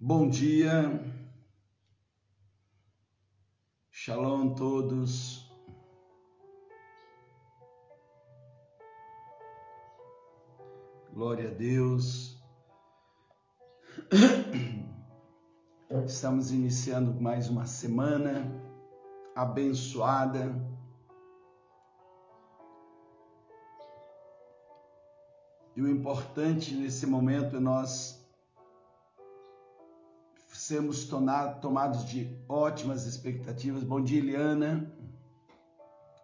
Bom dia, shalom todos. Glória a Deus. Estamos iniciando mais uma semana abençoada. E o importante nesse momento é nós sermos tomados de ótimas expectativas. Bom dia, Eliana.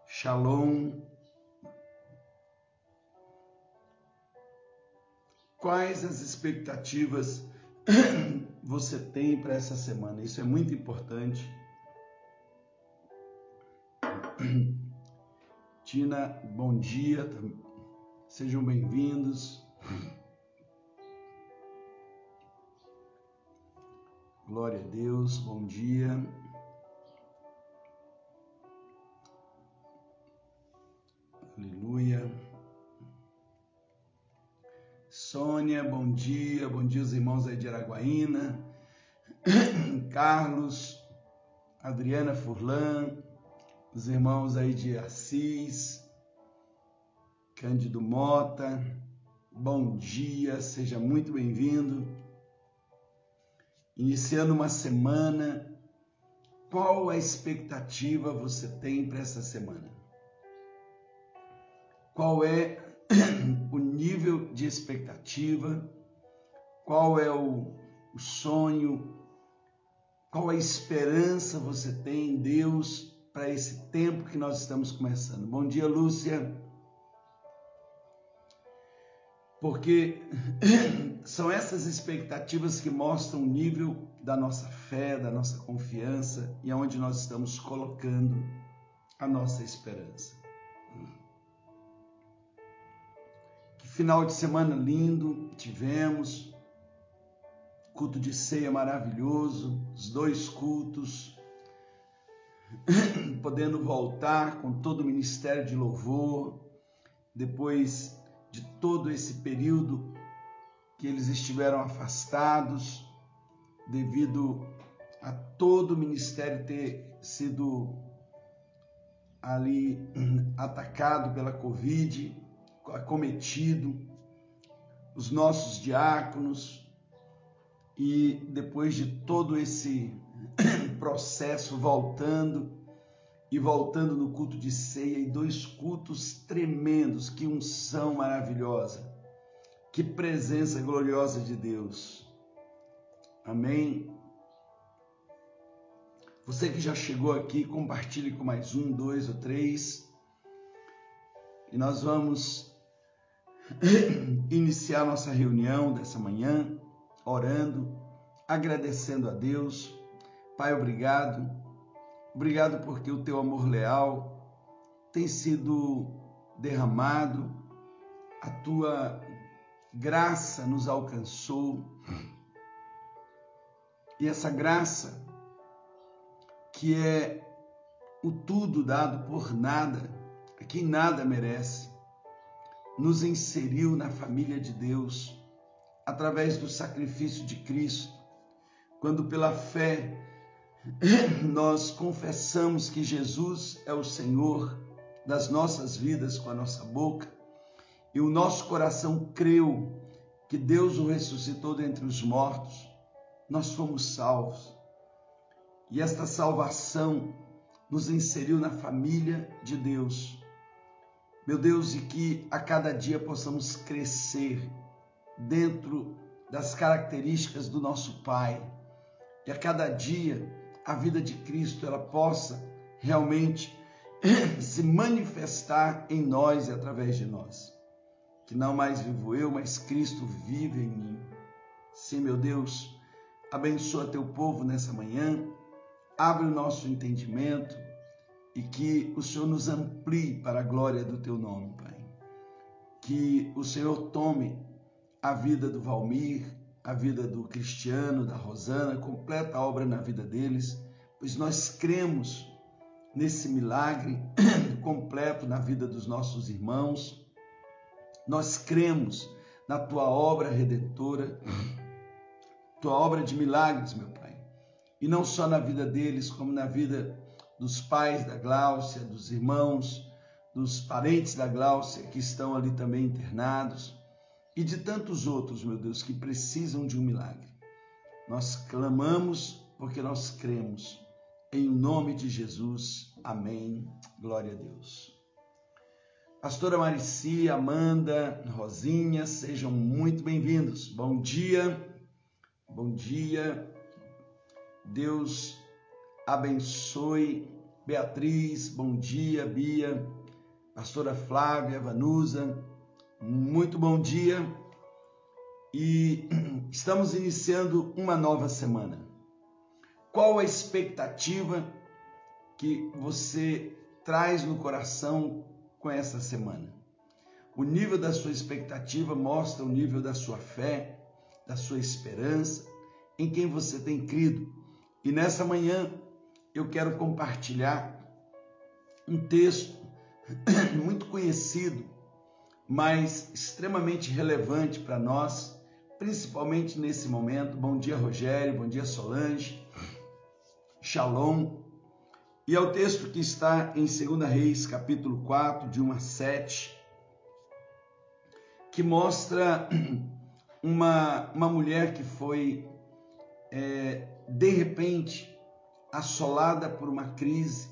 Shalom. Quais as expectativas você tem para essa semana? Isso é muito importante. Tina, bom dia. Sejam bem-vindos. Glória a Deus, bom dia. Aleluia. Sônia, bom dia. Bom dia, os irmãos aí de Araguaína. Carlos, Adriana Furlan, os irmãos aí de Assis, Cândido Mota. Bom dia, seja muito bem-vindo iniciando uma semana, qual a expectativa você tem para essa semana? Qual é o nível de expectativa? Qual é o, o sonho? Qual a esperança você tem em Deus para esse tempo que nós estamos começando? Bom dia, Lúcia porque são essas expectativas que mostram o nível da nossa fé, da nossa confiança e aonde nós estamos colocando a nossa esperança. Que final de semana lindo tivemos, culto de ceia maravilhoso, os dois cultos, podendo voltar com todo o ministério de louvor, depois de todo esse período que eles estiveram afastados devido a todo o ministério ter sido ali atacado pela Covid, acometido, os nossos diáconos, e depois de todo esse processo voltando, e voltando no culto de ceia e dois cultos tremendos, que unção maravilhosa, que presença gloriosa de Deus. Amém. Você que já chegou aqui, compartilhe com mais um, dois ou três. E nós vamos iniciar nossa reunião dessa manhã, orando, agradecendo a Deus. Pai, obrigado Obrigado porque o teu amor leal tem sido derramado, a tua graça nos alcançou. E essa graça, que é o tudo dado por nada, a quem nada merece, nos inseriu na família de Deus através do sacrifício de Cristo, quando pela fé nós confessamos que Jesus é o Senhor das nossas vidas com a nossa boca e o nosso coração creu que Deus o ressuscitou dentre os mortos, nós fomos salvos. E esta salvação nos inseriu na família de Deus. Meu Deus, e que a cada dia possamos crescer dentro das características do nosso Pai. E a cada dia a vida de Cristo ela possa realmente se manifestar em nós e através de nós. Que não mais vivo eu, mas Cristo vive em mim. Sim, meu Deus, abençoa teu povo nessa manhã, abre o nosso entendimento e que o Senhor nos amplie para a glória do teu nome, Pai. Que o Senhor tome a vida do Valmir, a vida do Cristiano, da Rosana, completa a obra na vida deles, pois nós cremos nesse milagre completo na vida dos nossos irmãos. Nós cremos na tua obra redentora. tua obra de milagres, meu Pai. E não só na vida deles, como na vida dos pais da Gláucia, dos irmãos, dos parentes da Gláucia que estão ali também internados e de tantos outros, meu Deus, que precisam de um milagre. Nós clamamos porque nós cremos. Em nome de Jesus. Amém. Glória a Deus. Pastora Marici, Amanda, Rosinha, sejam muito bem-vindos. Bom dia, bom dia. Deus abençoe. Beatriz, bom dia. Bia, Pastora Flávia, Vanusa, muito bom dia. E estamos iniciando uma nova semana. Qual a expectativa que você traz no coração com essa semana. O nível da sua expectativa mostra o nível da sua fé, da sua esperança, em quem você tem crido. E nessa manhã eu quero compartilhar um texto muito conhecido, mas extremamente relevante para nós, principalmente nesse momento. Bom dia, Rogério, bom dia, Solange, Shalom, e é o texto que está em 2 Reis, capítulo 4, de 1 a 7, que mostra uma, uma mulher que foi, é, de repente, assolada por uma crise,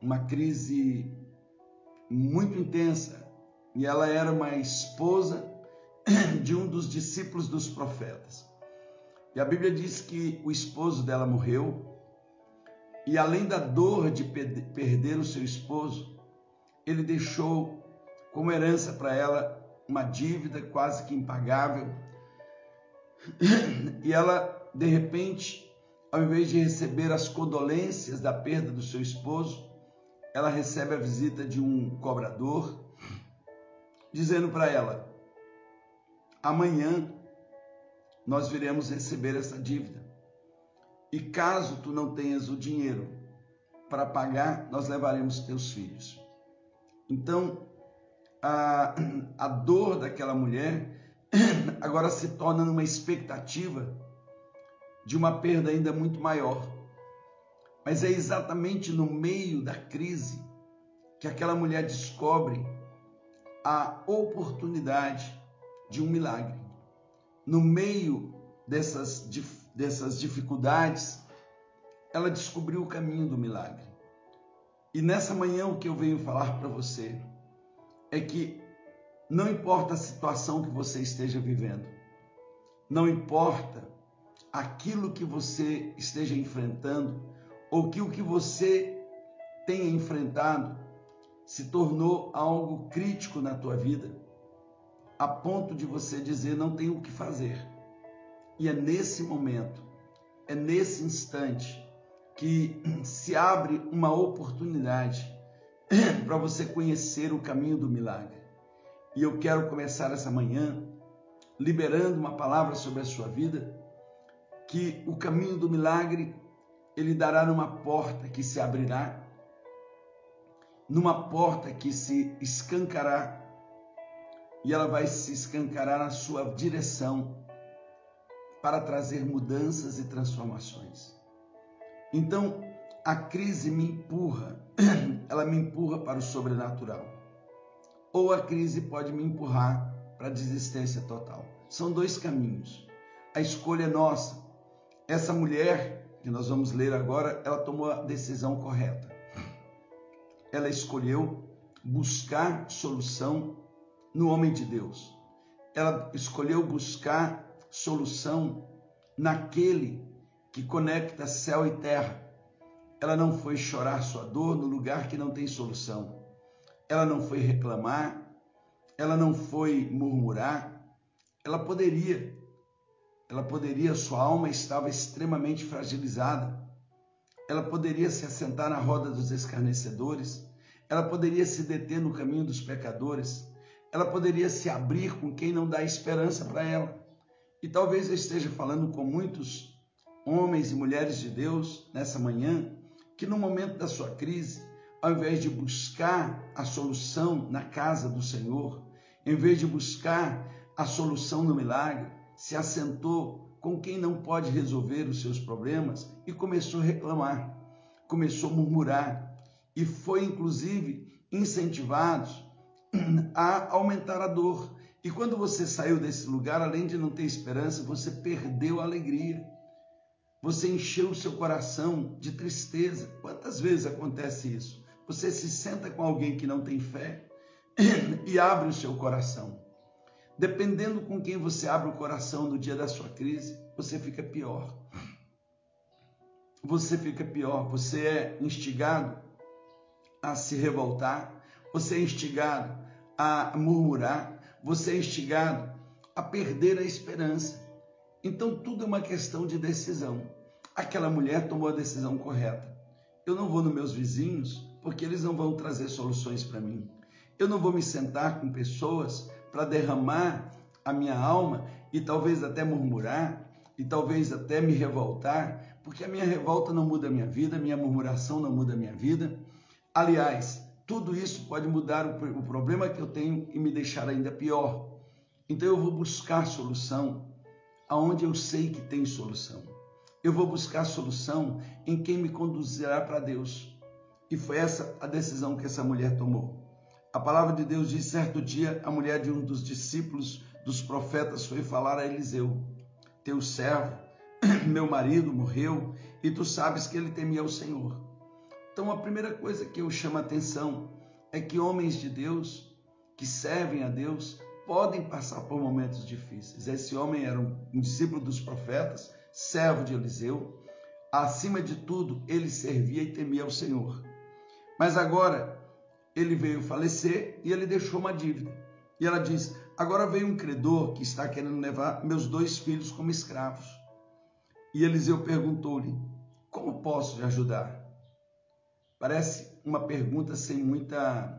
uma crise muito intensa. E ela era uma esposa de um dos discípulos dos profetas. E a Bíblia diz que o esposo dela morreu e além da dor de perder o seu esposo, ele deixou como herança para ela uma dívida quase que impagável. E ela, de repente, ao invés de receber as condolências da perda do seu esposo, ela recebe a visita de um cobrador, dizendo para ela: amanhã nós viremos receber essa dívida. E caso tu não tenhas o dinheiro para pagar, nós levaremos teus filhos. Então, a, a dor daquela mulher agora se torna numa expectativa de uma perda ainda muito maior. Mas é exatamente no meio da crise que aquela mulher descobre a oportunidade de um milagre. No meio dessas dessas dificuldades, ela descobriu o caminho do milagre. E nessa manhã o que eu venho falar para você é que não importa a situação que você esteja vivendo, não importa aquilo que você esteja enfrentando ou que o que você tenha enfrentado se tornou algo crítico na tua vida, a ponto de você dizer não tenho o que fazer. E é nesse momento, é nesse instante que se abre uma oportunidade para você conhecer o caminho do milagre. E eu quero começar essa manhã liberando uma palavra sobre a sua vida, que o caminho do milagre ele dará numa porta que se abrirá, numa porta que se escancará, e ela vai se escancarar na sua direção para trazer mudanças e transformações. Então, a crise me empurra, ela me empurra para o sobrenatural. Ou a crise pode me empurrar para a desistência total. São dois caminhos. A escolha é nossa. Essa mulher, que nós vamos ler agora, ela tomou a decisão correta. Ela escolheu buscar solução no homem de Deus. Ela escolheu buscar solução naquele que conecta céu e terra. Ela não foi chorar sua dor no lugar que não tem solução. Ela não foi reclamar, ela não foi murmurar. Ela poderia, ela poderia, sua alma estava extremamente fragilizada. Ela poderia se assentar na roda dos escarnecedores, ela poderia se deter no caminho dos pecadores, ela poderia se abrir com quem não dá esperança para ela. E talvez eu esteja falando com muitos homens e mulheres de Deus nessa manhã que no momento da sua crise, ao invés de buscar a solução na casa do Senhor, em vez de buscar a solução no milagre, se assentou com quem não pode resolver os seus problemas e começou a reclamar, começou a murmurar e foi inclusive incentivados a aumentar a dor. E quando você saiu desse lugar, além de não ter esperança, você perdeu a alegria. Você encheu o seu coração de tristeza. Quantas vezes acontece isso? Você se senta com alguém que não tem fé e abre o seu coração. Dependendo com quem você abre o coração no dia da sua crise, você fica pior. Você fica pior, você é instigado a se revoltar, você é instigado a murmurar, você é instigado a perder a esperança. Então tudo é uma questão de decisão. Aquela mulher tomou a decisão correta. Eu não vou nos meus vizinhos porque eles não vão trazer soluções para mim. Eu não vou me sentar com pessoas para derramar a minha alma e talvez até murmurar e talvez até me revoltar, porque a minha revolta não muda a minha vida, a minha murmuração não muda a minha vida. Aliás, tudo isso pode mudar o, problema que eu tenho e me deixar ainda pior. Então eu vou buscar solução aonde eu sei que tem solução. Eu vou buscar solução em quem me conduzirá para Deus. E foi essa a decisão que essa mulher tomou. A palavra de Deus diz: certo dia, a mulher de um dos discípulos dos profetas foi falar a Eliseu: Teu servo, meu marido, morreu, e tu sabes que ele temia o Senhor. Então, a primeira coisa que eu chamo a atenção é que homens de Deus, que servem a Deus, podem passar por momentos difíceis. Esse homem era um discípulo dos profetas, servo de Eliseu. Acima de tudo, ele servia e temia o Senhor. Mas agora, ele veio falecer e ele deixou uma dívida. E ela diz: Agora veio um credor que está querendo levar meus dois filhos como escravos. E Eliseu perguntou-lhe: Como posso te ajudar? Parece uma pergunta sem muita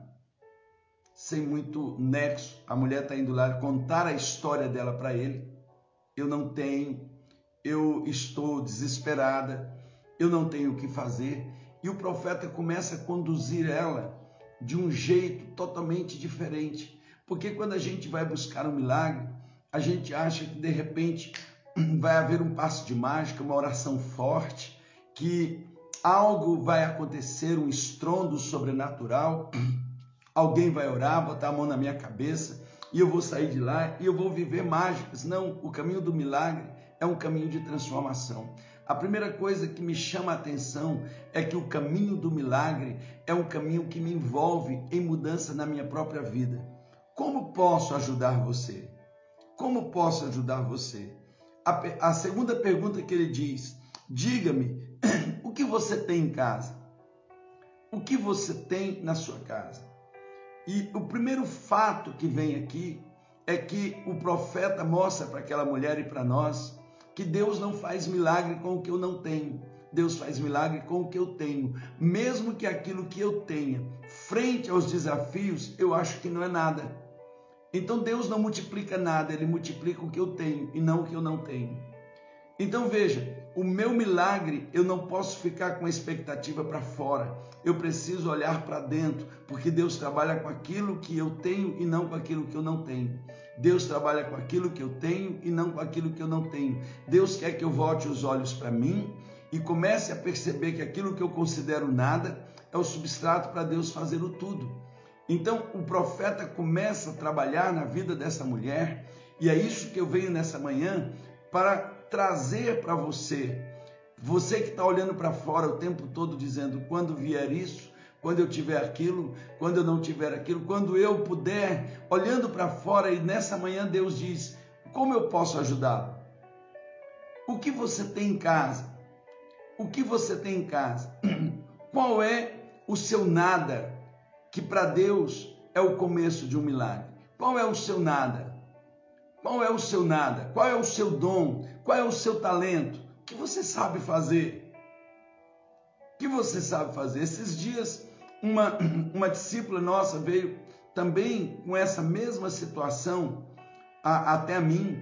sem muito nexo. A mulher está indo lá contar a história dela para ele. Eu não tenho, eu estou desesperada, eu não tenho o que fazer. E o profeta começa a conduzir ela de um jeito totalmente diferente. Porque quando a gente vai buscar um milagre, a gente acha que de repente vai haver um passo de mágica, uma oração forte, que algo vai acontecer, um estrondo sobrenatural, alguém vai orar, botar a mão na minha cabeça e eu vou sair de lá e eu vou viver mágicas. Não, o caminho do milagre é um caminho de transformação. A primeira coisa que me chama a atenção é que o caminho do milagre é um caminho que me envolve em mudança na minha própria vida. Como posso ajudar você? Como posso ajudar você? A, a segunda pergunta que ele diz: diga-me o que você tem em casa? O que você tem na sua casa? E o primeiro fato que vem aqui é que o profeta mostra para aquela mulher e para nós que Deus não faz milagre com o que eu não tenho. Deus faz milagre com o que eu tenho, mesmo que aquilo que eu tenha, frente aos desafios, eu acho que não é nada. Então Deus não multiplica nada, Ele multiplica o que eu tenho e não o que eu não tenho. Então veja, o meu milagre, eu não posso ficar com a expectativa para fora. Eu preciso olhar para dentro, porque Deus trabalha com aquilo que eu tenho e não com aquilo que eu não tenho. Deus trabalha com aquilo que eu tenho e não com aquilo que eu não tenho. Deus quer que eu volte os olhos para mim e comece a perceber que aquilo que eu considero nada é o substrato para Deus fazer o tudo. Então o profeta começa a trabalhar na vida dessa mulher, e é isso que eu venho nessa manhã para trazer para você. Você que está olhando para fora o tempo todo dizendo: quando vier isso, quando eu tiver aquilo, quando eu não tiver aquilo, quando eu puder, olhando para fora e nessa manhã Deus diz: como eu posso ajudá-lo? O que você tem em casa? O que você tem em casa? Qual é o seu nada que para Deus é o começo de um milagre? Qual é o seu nada? Qual é o seu nada? Qual é o seu dom? Qual é o seu talento? O que você sabe fazer? O que você sabe fazer? Esses dias, uma, uma discípula nossa veio também com essa mesma situação a, até mim,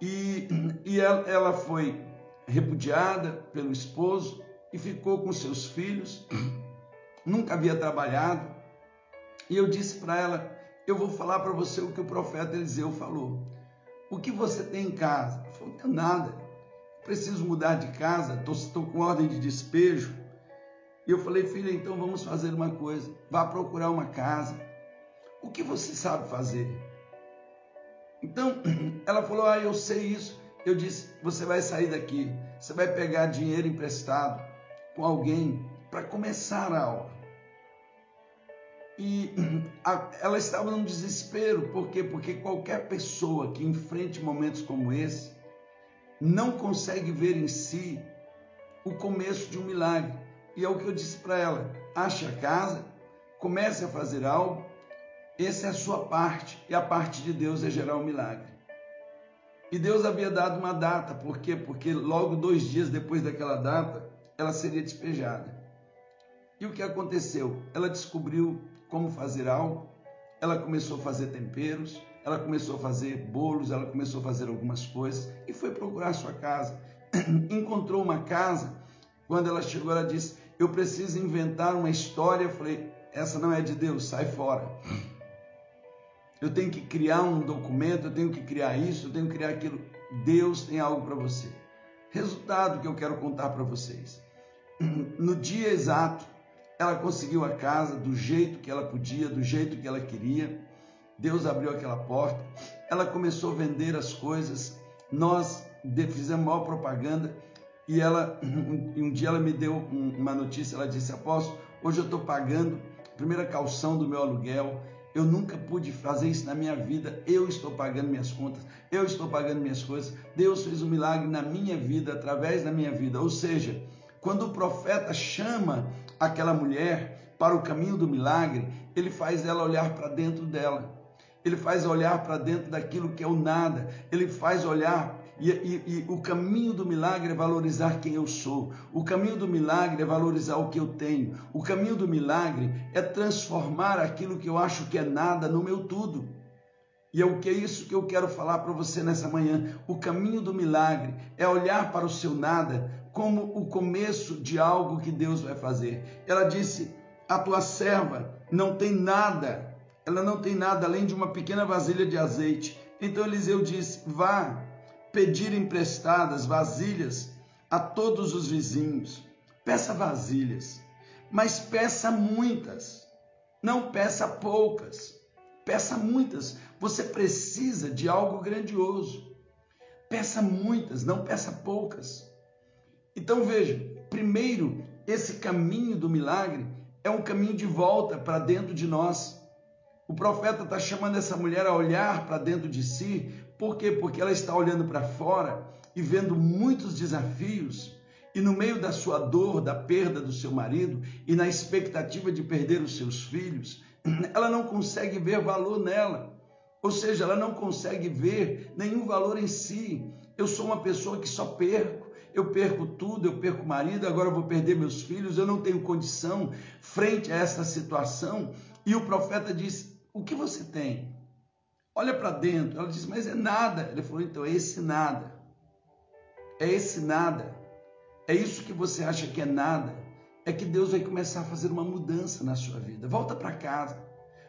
e, e ela, ela foi repudiada pelo esposo e ficou com seus filhos, nunca havia trabalhado, e eu disse para ela: Eu vou falar para você o que o profeta Eliseu falou. O que você tem em casa? falou, não tenho nada. Preciso mudar de casa, estou com ordem de despejo. E eu falei, filha, então vamos fazer uma coisa. Vá procurar uma casa. O que você sabe fazer? Então, ela falou, ah, eu sei isso. Eu disse, você vai sair daqui. Você vai pegar dinheiro emprestado com alguém para começar a aula. E ela estava num desespero, por quê? Porque qualquer pessoa que enfrente momentos como esse não consegue ver em si o começo de um milagre. E é o que eu disse para ela: ache a casa, comece a fazer algo, essa é a sua parte, e a parte de Deus é gerar um milagre. E Deus havia dado uma data, por quê? Porque logo dois dias depois daquela data, ela seria despejada. E o que aconteceu? Ela descobriu como fazer algo, ela começou a fazer temperos, ela começou a fazer bolos, ela começou a fazer algumas coisas e foi procurar sua casa. Encontrou uma casa, quando ela chegou, ela disse: Eu preciso inventar uma história. Eu falei: Essa não é de Deus, sai fora. Eu tenho que criar um documento, eu tenho que criar isso, eu tenho que criar aquilo. Deus tem algo para você. Resultado que eu quero contar para vocês. No dia exato ela conseguiu a casa do jeito que ela podia, do jeito que ela queria. Deus abriu aquela porta. Ela começou a vender as coisas. Nós fizemos maior propaganda. E ela, um, dia ela me deu uma notícia. Ela disse: Apóstolo, hoje eu estou pagando a primeira calção do meu aluguel. Eu nunca pude fazer isso na minha vida. Eu estou pagando minhas contas, eu estou pagando minhas coisas. Deus fez um milagre na minha vida, através da minha vida. Ou seja, quando o profeta chama aquela mulher para o caminho do milagre, ele faz ela olhar para dentro dela. Ele faz olhar para dentro daquilo que é o nada. Ele faz olhar e, e, e, o caminho do milagre é valorizar quem eu sou. O caminho do milagre é valorizar o que eu tenho. O caminho do milagre é transformar aquilo que eu acho que é nada no meu tudo. E é o que é isso que eu quero falar para você nessa manhã. O caminho do milagre é olhar para o seu nada como o começo de algo que Deus vai fazer. Ela disse: A tua serva não tem nada, ela não tem nada além de uma pequena vasilha de azeite. Então Eliseu disse: Vá pedir emprestadas vasilhas a todos os vizinhos. Peça vasilhas, mas peça muitas, não peça poucas. Peça muitas. Você precisa de algo grandioso. Peça muitas, não peça poucas. Então veja, primeiro, esse caminho do milagre é um caminho de volta para dentro de nós. O profeta está chamando essa mulher a olhar para dentro de si, por quê? Porque ela está olhando para fora e vendo muitos desafios, e no meio da sua dor, da perda do seu marido e na expectativa de perder os seus filhos, ela não consegue ver valor nela. Ou seja, ela não consegue ver nenhum valor em si. Eu sou uma pessoa que só perco eu perco tudo, eu perco o marido, agora eu vou perder meus filhos, eu não tenho condição frente a essa situação. E o profeta diz: O que você tem? Olha para dentro. Ela diz: Mas é nada. Ele falou: Então, é esse nada. É esse nada. É isso que você acha que é nada. É que Deus vai começar a fazer uma mudança na sua vida. Volta para casa,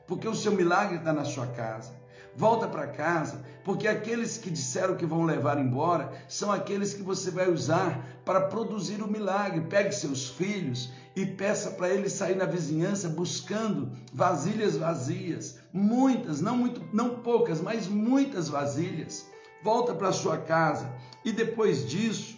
porque o seu milagre está na sua casa volta para casa, porque aqueles que disseram que vão levar embora são aqueles que você vai usar para produzir o milagre. Pegue seus filhos e peça para eles sair na vizinhança buscando vasilhas vazias, muitas, não muito, não poucas, mas muitas vasilhas. Volta para sua casa e depois disso,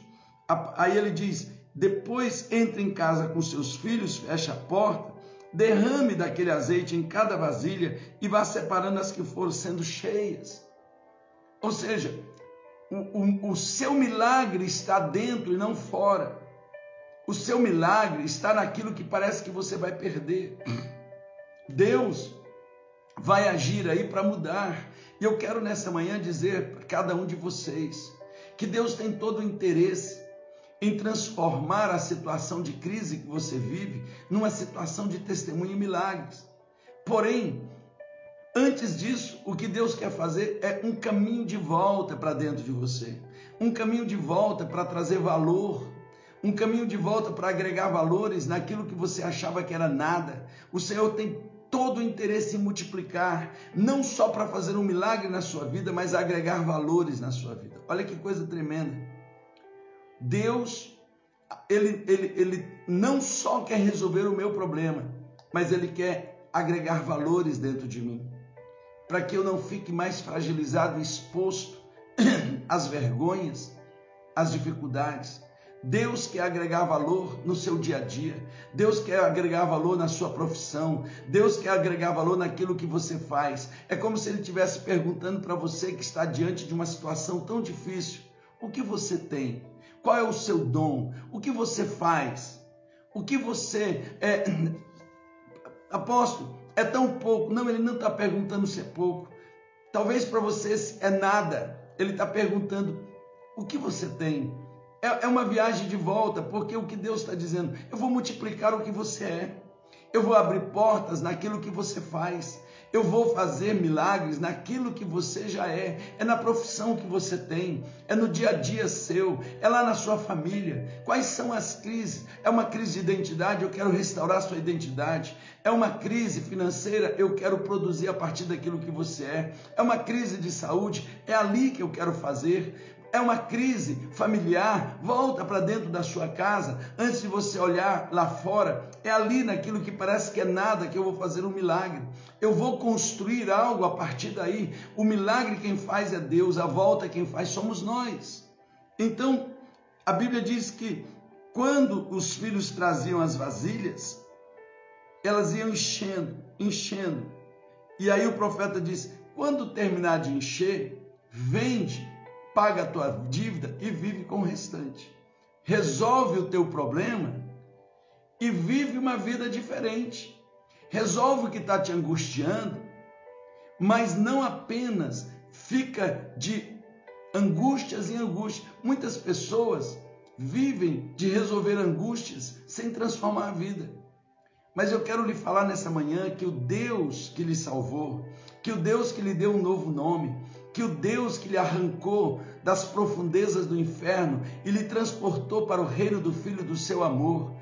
aí ele diz: depois entre em casa com seus filhos, fecha a porta derrame daquele azeite em cada vasilha e vá separando as que foram sendo cheias. Ou seja, o, o, o seu milagre está dentro e não fora. O seu milagre está naquilo que parece que você vai perder. Deus vai agir aí para mudar. E eu quero nessa manhã dizer para cada um de vocês que Deus tem todo o interesse em transformar a situação de crise que você vive numa situação de testemunho e milagres. Porém, antes disso, o que Deus quer fazer é um caminho de volta para dentro de você, um caminho de volta para trazer valor, um caminho de volta para agregar valores naquilo que você achava que era nada. O Senhor tem todo o interesse em multiplicar, não só para fazer um milagre na sua vida, mas agregar valores na sua vida. Olha que coisa tremenda. Deus, ele, ele, ele não só quer resolver o meu problema, mas ele quer agregar valores dentro de mim, para que eu não fique mais fragilizado, exposto às vergonhas, às dificuldades. Deus quer agregar valor no seu dia a dia. Deus quer agregar valor na sua profissão. Deus quer agregar valor naquilo que você faz. É como se Ele estivesse perguntando para você que está diante de uma situação tão difícil: o que você tem? Qual é o seu dom? O que você faz? O que você é. Apóstolo, é tão pouco. Não, ele não está perguntando se é pouco. Talvez para você é nada. Ele está perguntando o que você tem. É, é uma viagem de volta, porque o que Deus está dizendo, eu vou multiplicar o que você é, eu vou abrir portas naquilo que você faz, eu vou fazer milagres naquilo que você já é, é na profissão que você tem, é no dia a dia seu, é lá na sua família. Quais são as crises? É uma crise de identidade, eu quero restaurar sua identidade. É uma crise financeira, eu quero produzir a partir daquilo que você é. É uma crise de saúde, é ali que eu quero fazer é uma crise familiar, volta para dentro da sua casa, antes de você olhar lá fora, é ali naquilo que parece que é nada que eu vou fazer um milagre. Eu vou construir algo a partir daí. O milagre quem faz é Deus, a volta quem faz somos nós. Então, a Bíblia diz que quando os filhos traziam as vasilhas, elas iam enchendo, enchendo. E aí o profeta diz: quando terminar de encher, vende paga a tua dívida e vive com o restante. Resolve o teu problema e vive uma vida diferente. Resolve o que está te angustiando, mas não apenas fica de angústias em angústias. Muitas pessoas vivem de resolver angústias sem transformar a vida. Mas eu quero lhe falar nessa manhã que o Deus que lhe salvou, que o Deus que lhe deu um novo nome, que o Deus que lhe arrancou das profundezas do inferno e lhe transportou para o reino do Filho do seu amor,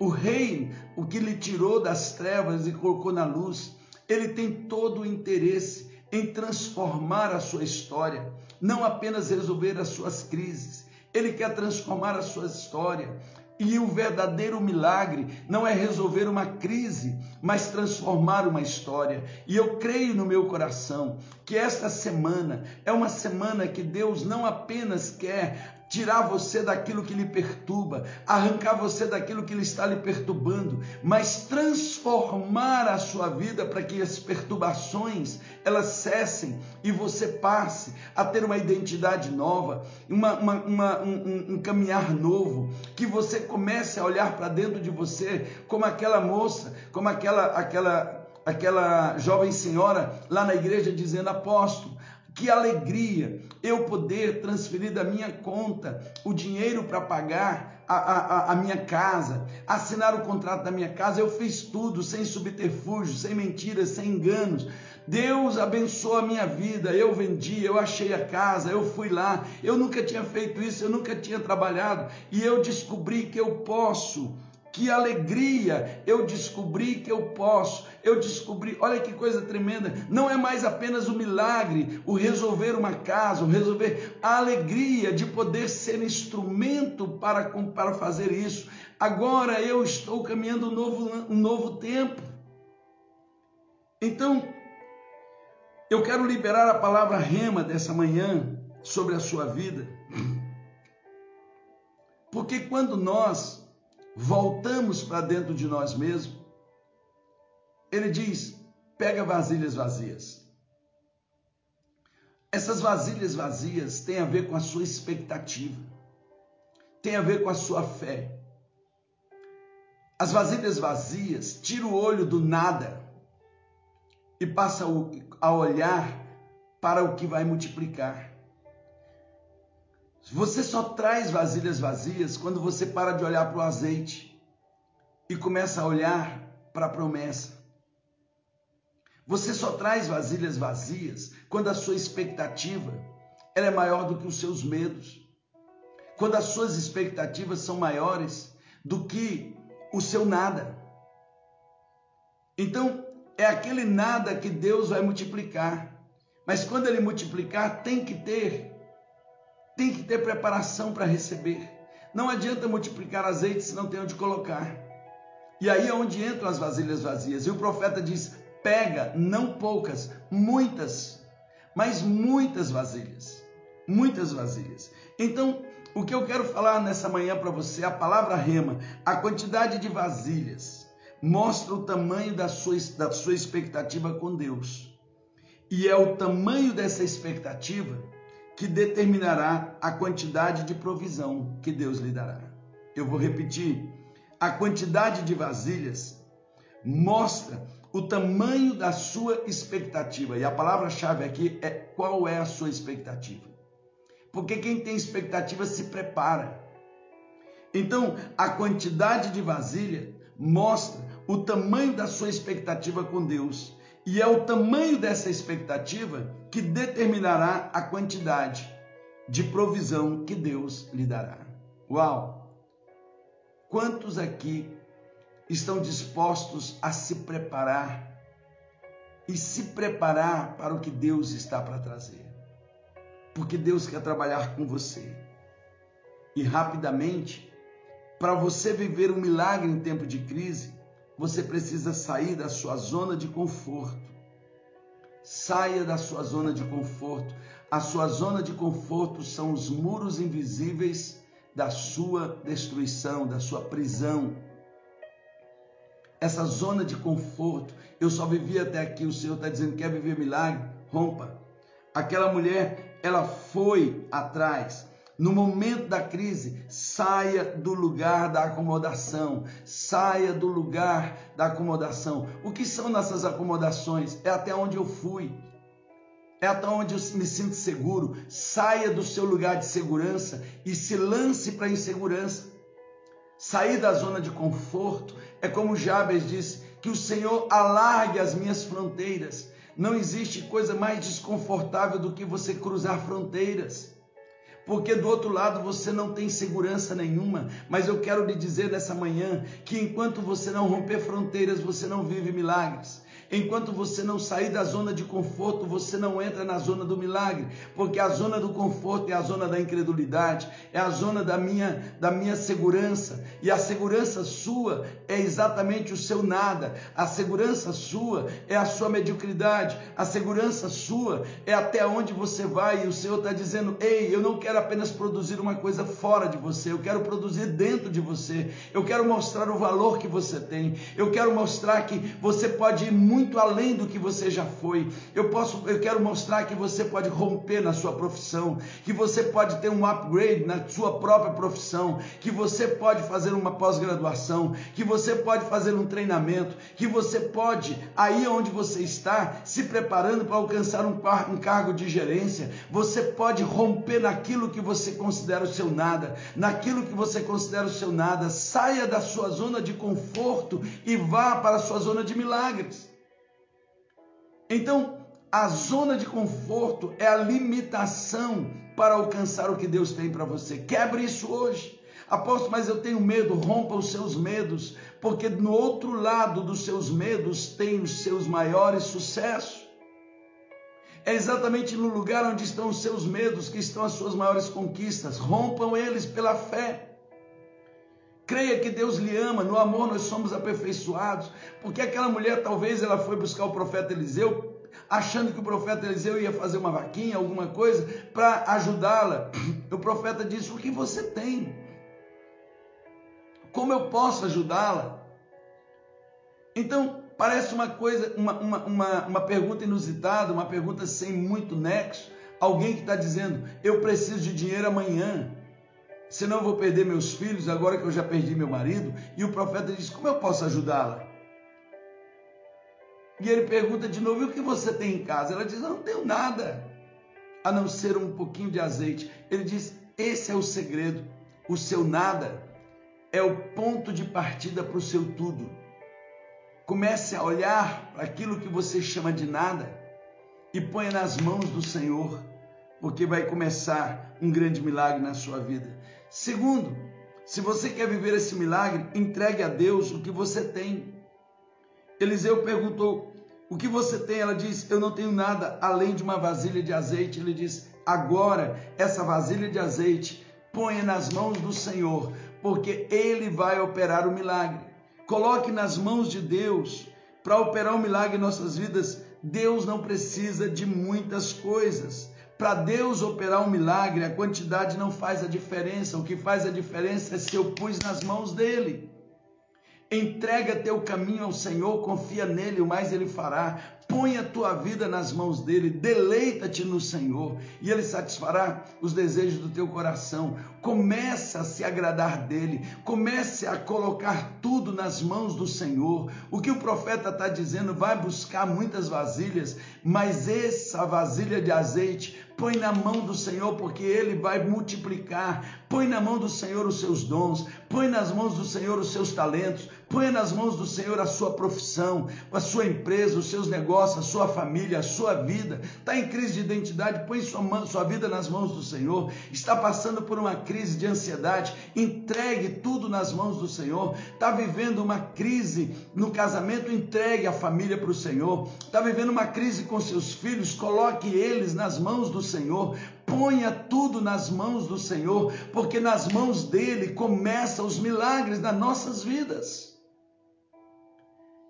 o rei, o que lhe tirou das trevas e colocou na luz, ele tem todo o interesse em transformar a sua história, não apenas resolver as suas crises, ele quer transformar a sua história, e o verdadeiro milagre não é resolver uma crise, mas transformar uma história. E eu creio no meu coração que esta semana é uma semana que Deus não apenas quer tirar você daquilo que lhe perturba, arrancar você daquilo que lhe está lhe perturbando, mas transformar a sua vida para que as perturbações elas cessem e você passe a ter uma identidade nova, uma, uma, uma um, um caminhar novo, que você comece a olhar para dentro de você como aquela moça, como aquela aquela aquela jovem senhora lá na igreja dizendo apóstolo que alegria eu poder transferir da minha conta o dinheiro para pagar a, a, a, minha casa, assinar o contrato da minha casa. Eu fiz tudo sem subterfúgio, sem mentiras, sem enganos. Deus abençoou a minha vida. Eu vendi, eu achei a casa, eu fui lá. Eu nunca tinha feito isso, eu nunca tinha trabalhado. E eu descobri que eu posso que alegria! Eu descobri que eu posso, eu descobri, olha que coisa tremenda, não é mais apenas o milagre, o resolver uma casa, o resolver a alegria de poder ser instrumento para, para fazer isso. Agora eu estou caminhando um novo, um novo tempo. Então, eu quero liberar a palavra rema dessa manhã sobre a sua vida. Porque quando nós voltamos para dentro de nós mesmos, ele diz: pega vasilhas vazias. Essas vasilhas vazias têm a ver com a sua expectativa, tem a ver com a sua fé. As vasilhas vazias tira o olho do nada e passa a olhar para o que vai multiplicar. Você só traz vasilhas vazias quando você para de olhar para o azeite e começa a olhar para a promessa. Você só traz vasilhas vazias quando a sua expectativa é maior do que os seus medos. Quando as suas expectativas são maiores do que o seu nada. Então, é aquele nada que Deus vai multiplicar. Mas quando ele multiplicar, tem que ter tem que ter preparação para receber. Não adianta multiplicar azeite se não tem onde colocar. E aí é onde entram as vasilhas vazias. E o profeta diz: pega, não poucas, muitas, mas muitas vasilhas. Muitas vasilhas. Então, o que eu quero falar nessa manhã para você, a palavra rema, a quantidade de vasilhas, mostra o tamanho da sua, da sua expectativa com Deus. E é o tamanho dessa expectativa que determinará a quantidade de provisão que Deus lhe dará. Eu vou repetir: a quantidade de vasilhas mostra o tamanho da sua expectativa. E a palavra-chave aqui é qual é a sua expectativa. Porque quem tem expectativa se prepara. Então, a quantidade de vasilha mostra o tamanho da sua expectativa com Deus. E é o tamanho dessa expectativa que determinará a quantidade de provisão que Deus lhe dará. Uau! Quantos aqui estão dispostos a se preparar e se preparar para o que Deus está para trazer? Porque Deus quer trabalhar com você. E rapidamente, para você viver um milagre em tempo de crise, você precisa sair da sua zona de conforto Saia da sua zona de conforto. A sua zona de conforto são os muros invisíveis da sua destruição, da sua prisão. Essa zona de conforto, eu só vivi até aqui. O Senhor está dizendo: quer viver milagre? Rompa. Aquela mulher, ela foi atrás no momento da crise, saia do lugar da acomodação. Saia do lugar da acomodação. O que são nossas acomodações? É até onde eu fui. É até onde eu me sinto seguro. Saia do seu lugar de segurança e se lance para a insegurança. Sair da zona de conforto é como Jabes disse: que o Senhor alargue as minhas fronteiras. Não existe coisa mais desconfortável do que você cruzar fronteiras porque do outro lado você não tem segurança nenhuma. Mas eu quero lhe dizer nessa manhã que enquanto você não romper fronteiras, você não vive milagres. Enquanto você não sair da zona de conforto, você não entra na zona do milagre, porque a zona do conforto é a zona da incredulidade, é a zona da minha da minha segurança, e a segurança sua é exatamente o seu nada. A segurança sua é a sua mediocridade. A segurança sua é até onde você vai, e o Senhor está dizendo: "Ei, eu não quero apenas produzir uma coisa fora de você, eu quero produzir dentro de você. Eu quero mostrar o valor que você tem. Eu quero mostrar que você pode ir muito muito além do que você já foi. Eu posso, eu quero mostrar que você pode romper na sua profissão, que você pode ter um upgrade na sua própria profissão, que você pode fazer uma pós-graduação, que você pode fazer um treinamento, que você pode aí onde você está se preparando para alcançar um, um cargo de gerência, você pode romper naquilo que você considera o seu nada, naquilo que você considera o seu nada. Saia da sua zona de conforto e vá para a sua zona de milagres. Então, a zona de conforto é a limitação para alcançar o que Deus tem para você. Quebre isso hoje. Aposto, mas eu tenho medo. Rompa os seus medos, porque no outro lado dos seus medos tem os seus maiores sucessos. É exatamente no lugar onde estão os seus medos que estão as suas maiores conquistas. Rompam eles pela fé. Creia que Deus lhe ama, no amor nós somos aperfeiçoados, porque aquela mulher talvez ela foi buscar o profeta Eliseu, achando que o profeta Eliseu ia fazer uma vaquinha, alguma coisa, para ajudá-la. O profeta disse: O que você tem? Como eu posso ajudá-la? Então, parece uma coisa, uma, uma, uma, uma pergunta inusitada, uma pergunta sem muito nexo. Alguém que está dizendo: Eu preciso de dinheiro amanhã senão eu vou perder meus filhos agora que eu já perdi meu marido. E o profeta diz: Como eu posso ajudá-la? E ele pergunta de novo: E o que você tem em casa? Ela diz: Eu não tenho nada a não ser um pouquinho de azeite. Ele diz: Esse é o segredo. O seu nada é o ponto de partida para o seu tudo. Comece a olhar para aquilo que você chama de nada e ponha nas mãos do Senhor, porque vai começar um grande milagre na sua vida. Segundo, se você quer viver esse milagre, entregue a Deus o que você tem. Eliseu perguntou: O que você tem? Ela diz: Eu não tenho nada além de uma vasilha de azeite. Ele diz: Agora, essa vasilha de azeite, ponha nas mãos do Senhor, porque Ele vai operar o milagre. Coloque nas mãos de Deus para operar o milagre em nossas vidas. Deus não precisa de muitas coisas. Para Deus operar um milagre, a quantidade não faz a diferença. O que faz a diferença é se eu pus nas mãos dele. Entrega teu caminho ao Senhor, confia nele, o mais ele fará. Põe a tua vida nas mãos dele, deleita-te no Senhor e ele satisfará os desejos do teu coração. Comece a se agradar dele, comece a colocar tudo nas mãos do Senhor. O que o profeta está dizendo, vai buscar muitas vasilhas, mas essa vasilha de azeite põe na mão do Senhor, porque Ele vai multiplicar. Põe na mão do Senhor os seus dons, põe nas mãos do Senhor os seus talentos, põe nas mãos do Senhor a sua profissão, a sua empresa, os seus negócios, a sua família, a sua vida. Está em crise de identidade, põe sua, mão, sua vida nas mãos do Senhor. Está passando por uma crise de ansiedade, entregue tudo nas mãos do Senhor. Está vivendo uma crise no casamento, entregue a família para o Senhor. Está vivendo uma crise com seus filhos, coloque eles nas mãos do Senhor, ponha tudo nas mãos do Senhor, porque nas mãos dele começam os milagres das nossas vidas.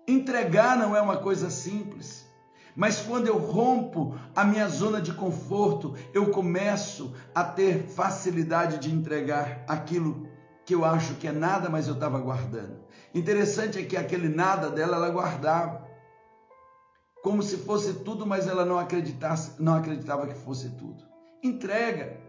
Entregar não é uma coisa simples. Mas quando eu rompo a minha zona de conforto, eu começo a ter facilidade de entregar aquilo que eu acho que é nada, mas eu estava guardando. Interessante é que aquele nada dela ela guardava como se fosse tudo, mas ela não acreditasse, não acreditava que fosse tudo. Entrega.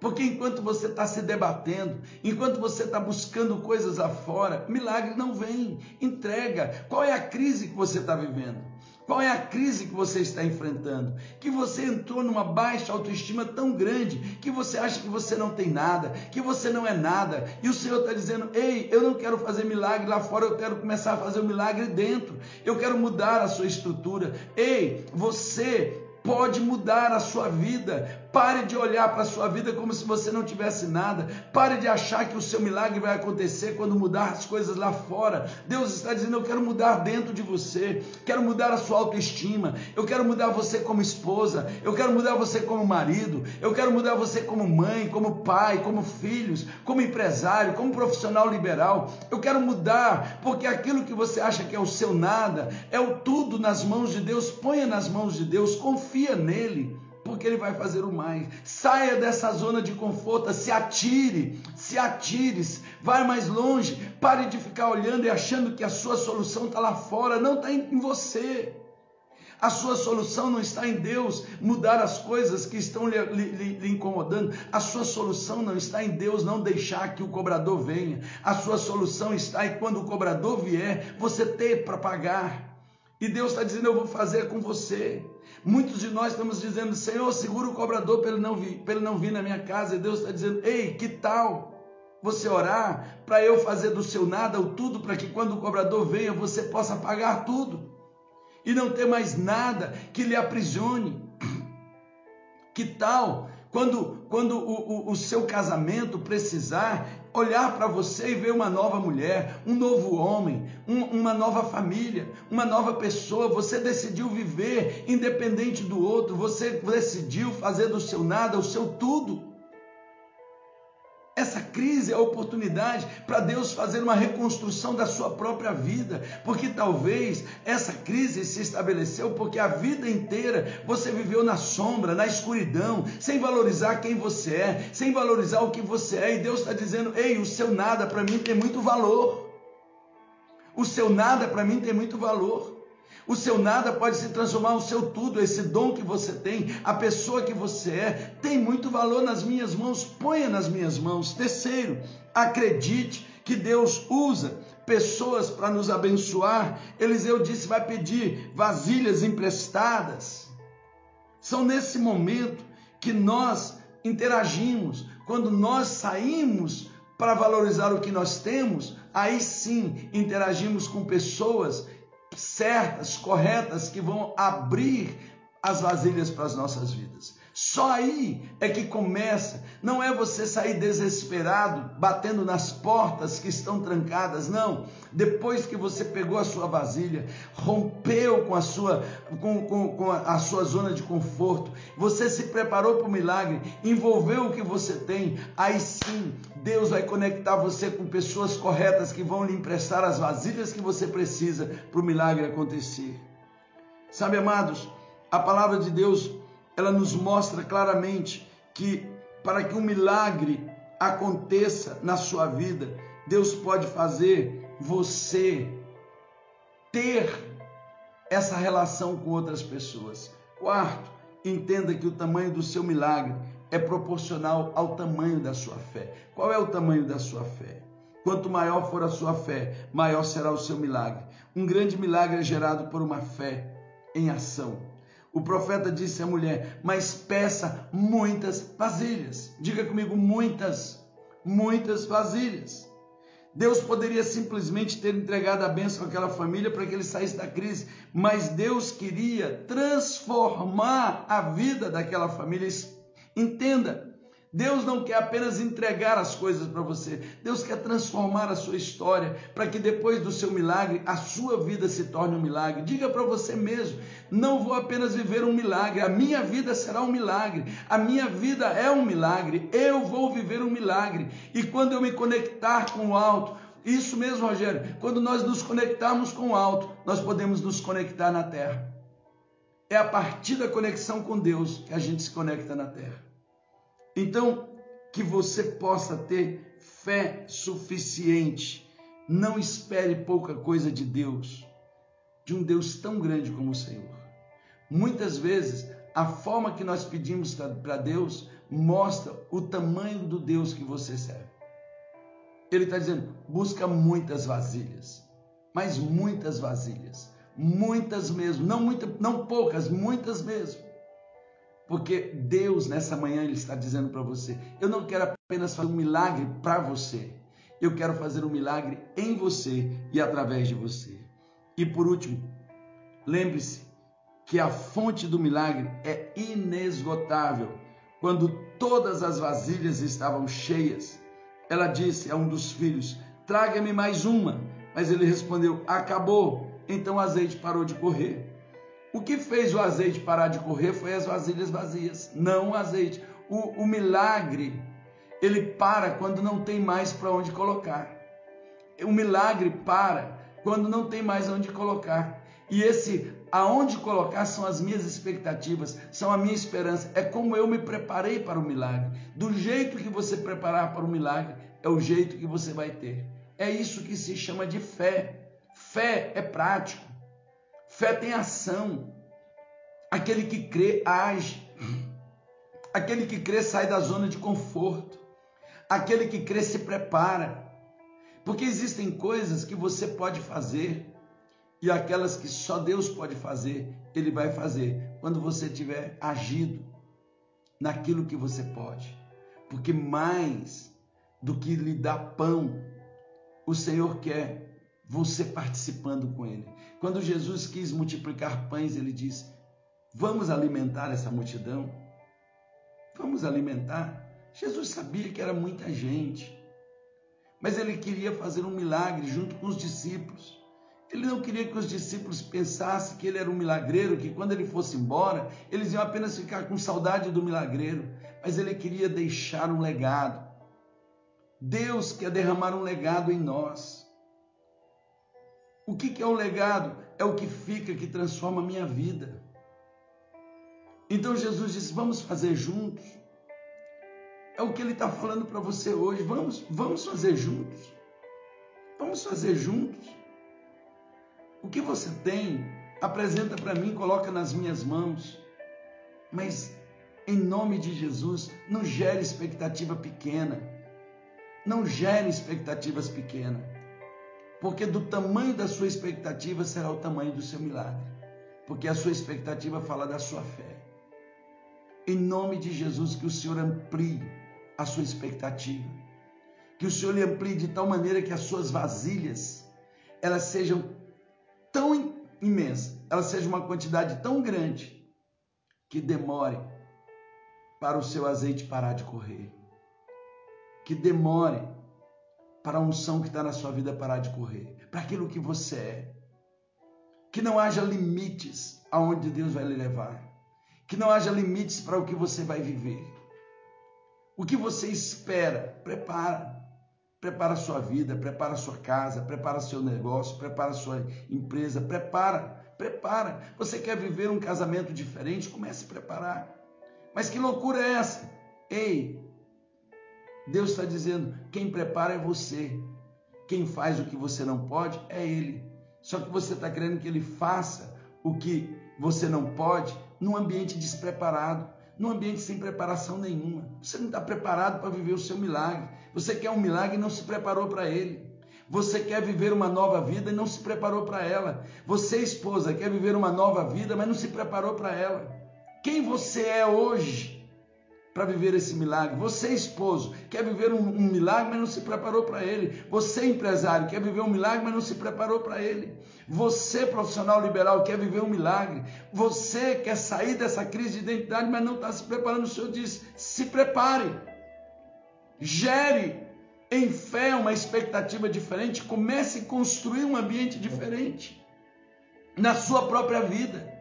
Porque enquanto você está se debatendo, enquanto você está buscando coisas afora, milagre não vem. Entrega. Qual é a crise que você está vivendo? Qual é a crise que você está enfrentando? Que você entrou numa baixa autoestima tão grande que você acha que você não tem nada, que você não é nada. E o Senhor está dizendo: Ei, eu não quero fazer milagre lá fora, eu quero começar a fazer o um milagre dentro. Eu quero mudar a sua estrutura. Ei, você pode mudar a sua vida. Pare de olhar para a sua vida como se você não tivesse nada. Pare de achar que o seu milagre vai acontecer quando mudar as coisas lá fora. Deus está dizendo: Eu quero mudar dentro de você. Quero mudar a sua autoestima. Eu quero mudar você como esposa. Eu quero mudar você como marido. Eu quero mudar você como mãe, como pai, como filhos, como empresário, como profissional liberal. Eu quero mudar porque aquilo que você acha que é o seu nada é o tudo nas mãos de Deus. Ponha nas mãos de Deus. Confia nele porque ele vai fazer o mais. Saia dessa zona de conforto, se atire, se atire, vai mais longe. Pare de ficar olhando e achando que a sua solução está lá fora, não está em você. A sua solução não está em Deus mudar as coisas que estão lhe, lhe, lhe, incomodando. A sua solução não está em Deus não deixar que o cobrador venha. A sua solução está em quando o cobrador vier, você ter para pagar. E Deus está dizendo: Eu vou fazer com você. Muitos de nós estamos dizendo, Senhor, segura o cobrador para ele não vir, para ele não vir na minha casa. E Deus está dizendo, ei, que tal você orar para eu fazer do seu nada o tudo, para que quando o cobrador venha você possa pagar tudo e não ter mais nada que lhe aprisione. Que tal quando, quando o, o, o seu casamento precisar olhar para você e ver uma nova mulher, um novo homem, um, uma nova família, uma nova pessoa. Você decidiu viver independente do outro, você decidiu fazer do seu nada o seu tudo. Essa crise é a oportunidade para Deus fazer uma reconstrução da sua própria vida, porque talvez essa crise se estabeleceu porque a vida inteira você viveu na sombra, na escuridão, sem valorizar quem você é, sem valorizar o que você é, e Deus está dizendo: ei, o seu nada para mim tem muito valor. O seu nada para mim tem muito valor. O seu nada pode se transformar no seu tudo, esse dom que você tem, a pessoa que você é, tem muito valor nas minhas mãos, ponha nas minhas mãos. Terceiro, acredite que Deus usa pessoas para nos abençoar. Eliseu disse: vai pedir vasilhas emprestadas. São nesse momento que nós interagimos, quando nós saímos para valorizar o que nós temos, aí sim interagimos com pessoas certas, corretas, que vão abrir as vasilhas para as nossas vidas. Só aí é que começa. Não é você sair desesperado, batendo nas portas que estão trancadas, não. Depois que você pegou a sua vasilha, rompeu com a sua, com, com, com a sua zona de conforto, você se preparou para o milagre, envolveu o que você tem, aí sim Deus vai conectar você com pessoas corretas que vão lhe emprestar as vasilhas que você precisa para o milagre acontecer. Sabe, amados, a palavra de Deus ela nos mostra claramente que para que um milagre aconteça na sua vida, Deus pode fazer você ter essa relação com outras pessoas. Quarto, entenda que o tamanho do seu milagre é proporcional ao tamanho da sua fé. Qual é o tamanho da sua fé? Quanto maior for a sua fé, maior será o seu milagre. Um grande milagre é gerado por uma fé em ação. O profeta disse à mulher: Mas peça muitas vasilhas. Diga comigo, muitas, muitas vasilhas. Deus poderia simplesmente ter entregado a bênção àquela família para que ele saísse da crise, mas Deus queria transformar a vida daquela família. Entenda, Deus não quer apenas entregar as coisas para você, Deus quer transformar a sua história para que depois do seu milagre a sua vida se torne um milagre. Diga para você mesmo: não vou apenas viver um milagre, a minha vida será um milagre, a minha vida é um milagre, eu vou viver um milagre. E quando eu me conectar com o alto, isso mesmo, Rogério, quando nós nos conectarmos com o alto, nós podemos nos conectar na terra. É a partir da conexão com Deus que a gente se conecta na terra. Então, que você possa ter fé suficiente. Não espere pouca coisa de Deus, de um Deus tão grande como o Senhor. Muitas vezes, a forma que nós pedimos para Deus mostra o tamanho do Deus que você serve. Ele está dizendo: busca muitas vasilhas, mas muitas vasilhas, muitas mesmo, não, muita, não poucas, muitas mesmo. Porque Deus, nessa manhã, Ele está dizendo para você: eu não quero apenas fazer um milagre para você, eu quero fazer um milagre em você e através de você. E por último, lembre-se que a fonte do milagre é inesgotável. Quando todas as vasilhas estavam cheias, ela disse a um dos filhos: Traga-me mais uma. Mas ele respondeu: Acabou. Então o azeite parou de correr. O que fez o azeite parar de correr foi as vasilhas vazias, não o azeite. O, o milagre, ele para quando não tem mais para onde colocar. O milagre para quando não tem mais onde colocar. E esse aonde colocar são as minhas expectativas, são a minha esperança. É como eu me preparei para o milagre. Do jeito que você preparar para o milagre, é o jeito que você vai ter. É isso que se chama de fé. Fé é prático. Fé tem ação. Aquele que crê age. Aquele que crê sai da zona de conforto. Aquele que crê se prepara. Porque existem coisas que você pode fazer e aquelas que só Deus pode fazer, Ele vai fazer quando você tiver agido naquilo que você pode. Porque mais do que lhe dar pão, o Senhor quer você participando com Ele. Quando Jesus quis multiplicar pães, ele disse: Vamos alimentar essa multidão? Vamos alimentar? Jesus sabia que era muita gente, mas ele queria fazer um milagre junto com os discípulos. Ele não queria que os discípulos pensassem que ele era um milagreiro, que quando ele fosse embora, eles iam apenas ficar com saudade do milagreiro, mas ele queria deixar um legado. Deus quer derramar um legado em nós. O que, é o legado? É o que fica, que transforma a minha vida. Então Jesus disse: vamos fazer juntos. É o que ele está falando para você hoje. Vamos, vamos fazer juntos. Vamos fazer juntos. O que você tem, apresenta para mim, coloca nas minhas mãos. Mas, em nome de Jesus, não gere expectativa pequena. Não gere expectativas pequenas porque do tamanho da sua expectativa será o tamanho do seu milagre, porque a sua expectativa fala da sua fé. Em nome de Jesus, que o Senhor amplie a sua expectativa, que o Senhor lhe amplie de tal maneira que as suas vasilhas elas sejam tão imensas, elas sejam uma quantidade tão grande que demore para o seu azeite parar de correr. Que demore para a unção que está na sua vida parar de correr. Para aquilo que você é. Que não haja limites aonde Deus vai lhe levar. Que não haja limites para o que você vai viver. O que você espera, prepara. Prepara a sua vida, prepara a sua casa, prepara seu negócio, prepara a sua empresa, prepara, prepara. Você quer viver um casamento diferente? Comece a preparar. Mas que loucura é essa? Ei, Deus está dizendo: quem prepara é você. Quem faz o que você não pode é Ele. Só que você está querendo que Ele faça o que você não pode num ambiente despreparado, num ambiente sem preparação nenhuma. Você não está preparado para viver o seu milagre. Você quer um milagre e não se preparou para ele. Você quer viver uma nova vida e não se preparou para ela. Você, esposa, quer viver uma nova vida, mas não se preparou para ela quem você é hoje para viver esse milagre. Você, esposo, quer viver um, um milagre, mas não se preparou para ele. Você, empresário, quer viver um milagre, mas não se preparou para ele. Você, profissional liberal, quer viver um milagre. Você quer sair dessa crise de identidade, mas não está se preparando. O Senhor diz: se prepare, gere em fé uma expectativa diferente, comece a construir um ambiente diferente na sua própria vida.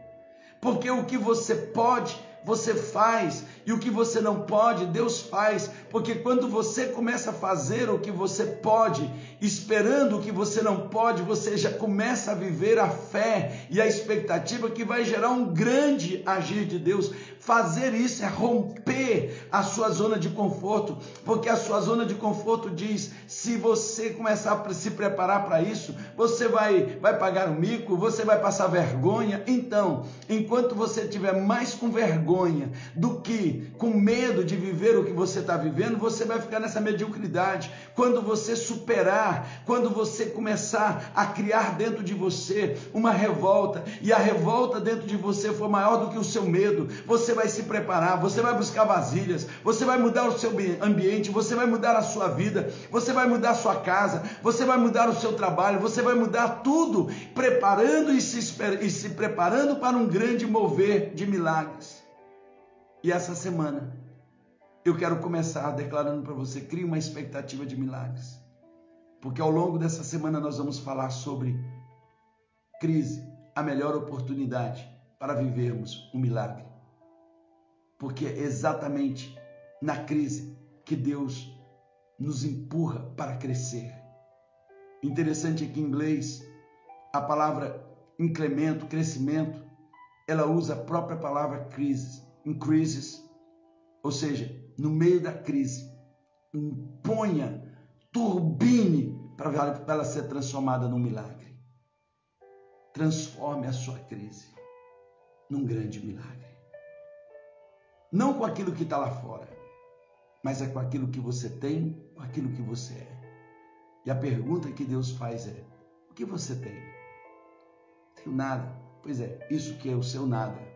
Porque o que você pode, você faz, e o que você não pode, Deus faz. Porque quando você começa a fazer o que você pode, esperando o que você não pode, você já começa a viver a fé e a expectativa que vai gerar um grande agir de Deus. Fazer isso é romper a sua zona de conforto, porque a sua zona de conforto diz: se você começar a se preparar para isso, você vai, vai pagar o mico, você vai passar vergonha. Então, enquanto você tiver mais com vergonha do que com medo de viver o que você está vivendo, você vai ficar nessa mediocridade. Quando você superar, quando você começar a criar dentro de você uma revolta, e a revolta dentro de você for maior do que o seu medo, você você vai se preparar, você vai buscar vasilhas, você vai mudar o seu ambiente, você vai mudar a sua vida, você vai mudar a sua casa, você vai mudar o seu trabalho, você vai mudar tudo, preparando e se, e se preparando para um grande mover de milagres. E essa semana, eu quero começar declarando para você: crie uma expectativa de milagres. Porque ao longo dessa semana nós vamos falar sobre crise, a melhor oportunidade para vivermos um milagre porque é exatamente na crise que Deus nos empurra para crescer. Interessante é que em inglês a palavra incremento, crescimento, ela usa a própria palavra crise, increases, ou seja, no meio da crise, imponha, turbine para ela ser transformada num milagre. Transforme a sua crise num grande milagre. Não com aquilo que está lá fora, mas é com aquilo que você tem, com aquilo que você é. E a pergunta que Deus faz é: o que você tem? Tenho nada. Pois é, isso que é o seu nada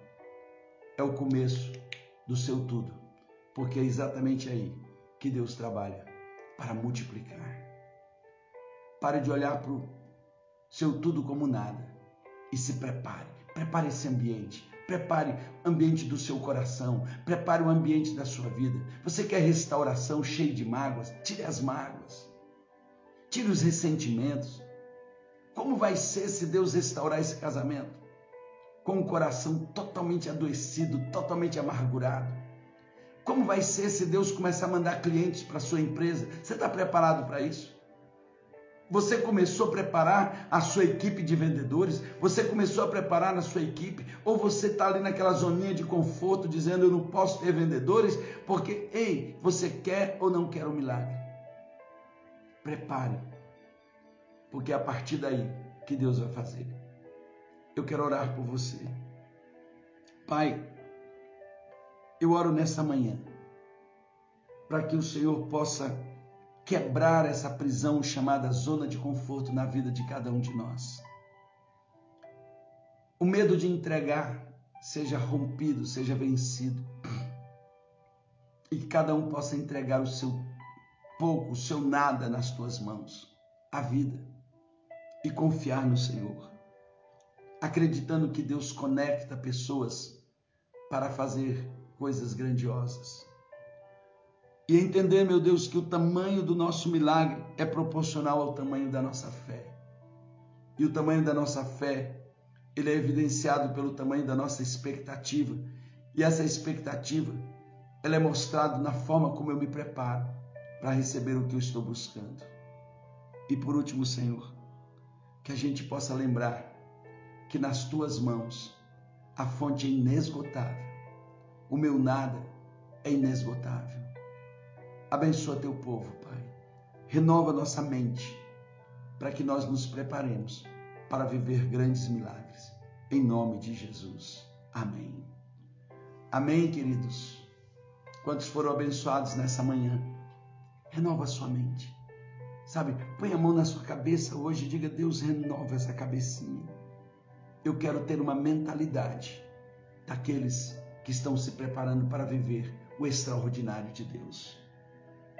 é o começo do seu tudo, porque é exatamente aí que Deus trabalha para multiplicar. Pare de olhar para o seu tudo como nada e se prepare. Prepare esse ambiente. Prepare o ambiente do seu coração, prepare o ambiente da sua vida. Você quer restauração cheio de mágoas? Tire as mágoas. Tire os ressentimentos. Como vai ser se Deus restaurar esse casamento? Com o coração totalmente adoecido, totalmente amargurado. Como vai ser se Deus começar a mandar clientes para sua empresa? Você está preparado para isso? Você começou a preparar a sua equipe de vendedores? Você começou a preparar na sua equipe? Ou você está ali naquela zoninha de conforto dizendo eu não posso ter vendedores? Porque, ei, você quer ou não quer um milagre? Prepare, porque é a partir daí que Deus vai fazer. Eu quero orar por você. Pai, eu oro nessa manhã para que o Senhor possa quebrar essa prisão chamada zona de conforto na vida de cada um de nós. O medo de entregar seja rompido, seja vencido. E que cada um possa entregar o seu pouco, o seu nada nas tuas mãos, a vida, e confiar no Senhor, acreditando que Deus conecta pessoas para fazer coisas grandiosas. E entender, meu Deus, que o tamanho do nosso milagre é proporcional ao tamanho da nossa fé. E o tamanho da nossa fé, ele é evidenciado pelo tamanho da nossa expectativa. E essa expectativa, ela é mostrada na forma como eu me preparo para receber o que eu estou buscando. E por último, Senhor, que a gente possa lembrar que nas tuas mãos a fonte é inesgotável. O meu nada é inesgotável. Abençoa teu povo, Pai. Renova nossa mente para que nós nos preparemos para viver grandes milagres. Em nome de Jesus. Amém. Amém, queridos. Quantos foram abençoados nessa manhã? Renova a sua mente. Sabe, põe a mão na sua cabeça hoje e diga: Deus, renova essa cabecinha. Eu quero ter uma mentalidade daqueles que estão se preparando para viver o extraordinário de Deus.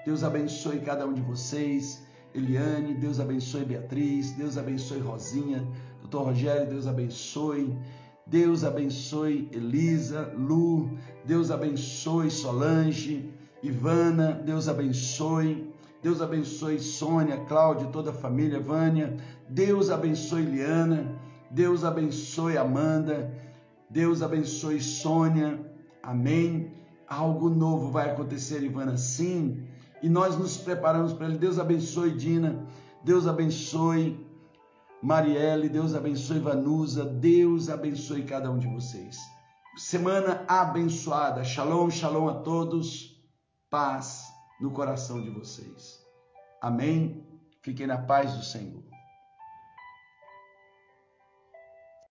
Deus abençoe cada um de vocês. Eliane, Deus abençoe Beatriz, Deus abençoe Rosinha, Doutor Rogério, Deus abençoe. Deus abençoe Elisa, Lu, Deus abençoe Solange, Ivana, Deus abençoe. Deus abençoe Sônia, Cláudia, toda a família, Vânia. Deus abençoe Liana. Deus abençoe Amanda. Deus abençoe Sônia. Amém. Algo novo vai acontecer, Ivana, sim. E nós nos preparamos para ele. Deus abençoe Dina. Deus abençoe Marielle. Deus abençoe Vanusa. Deus abençoe cada um de vocês. Semana abençoada. Shalom, shalom a todos. Paz no coração de vocês. Amém? Fiquem na paz do Senhor.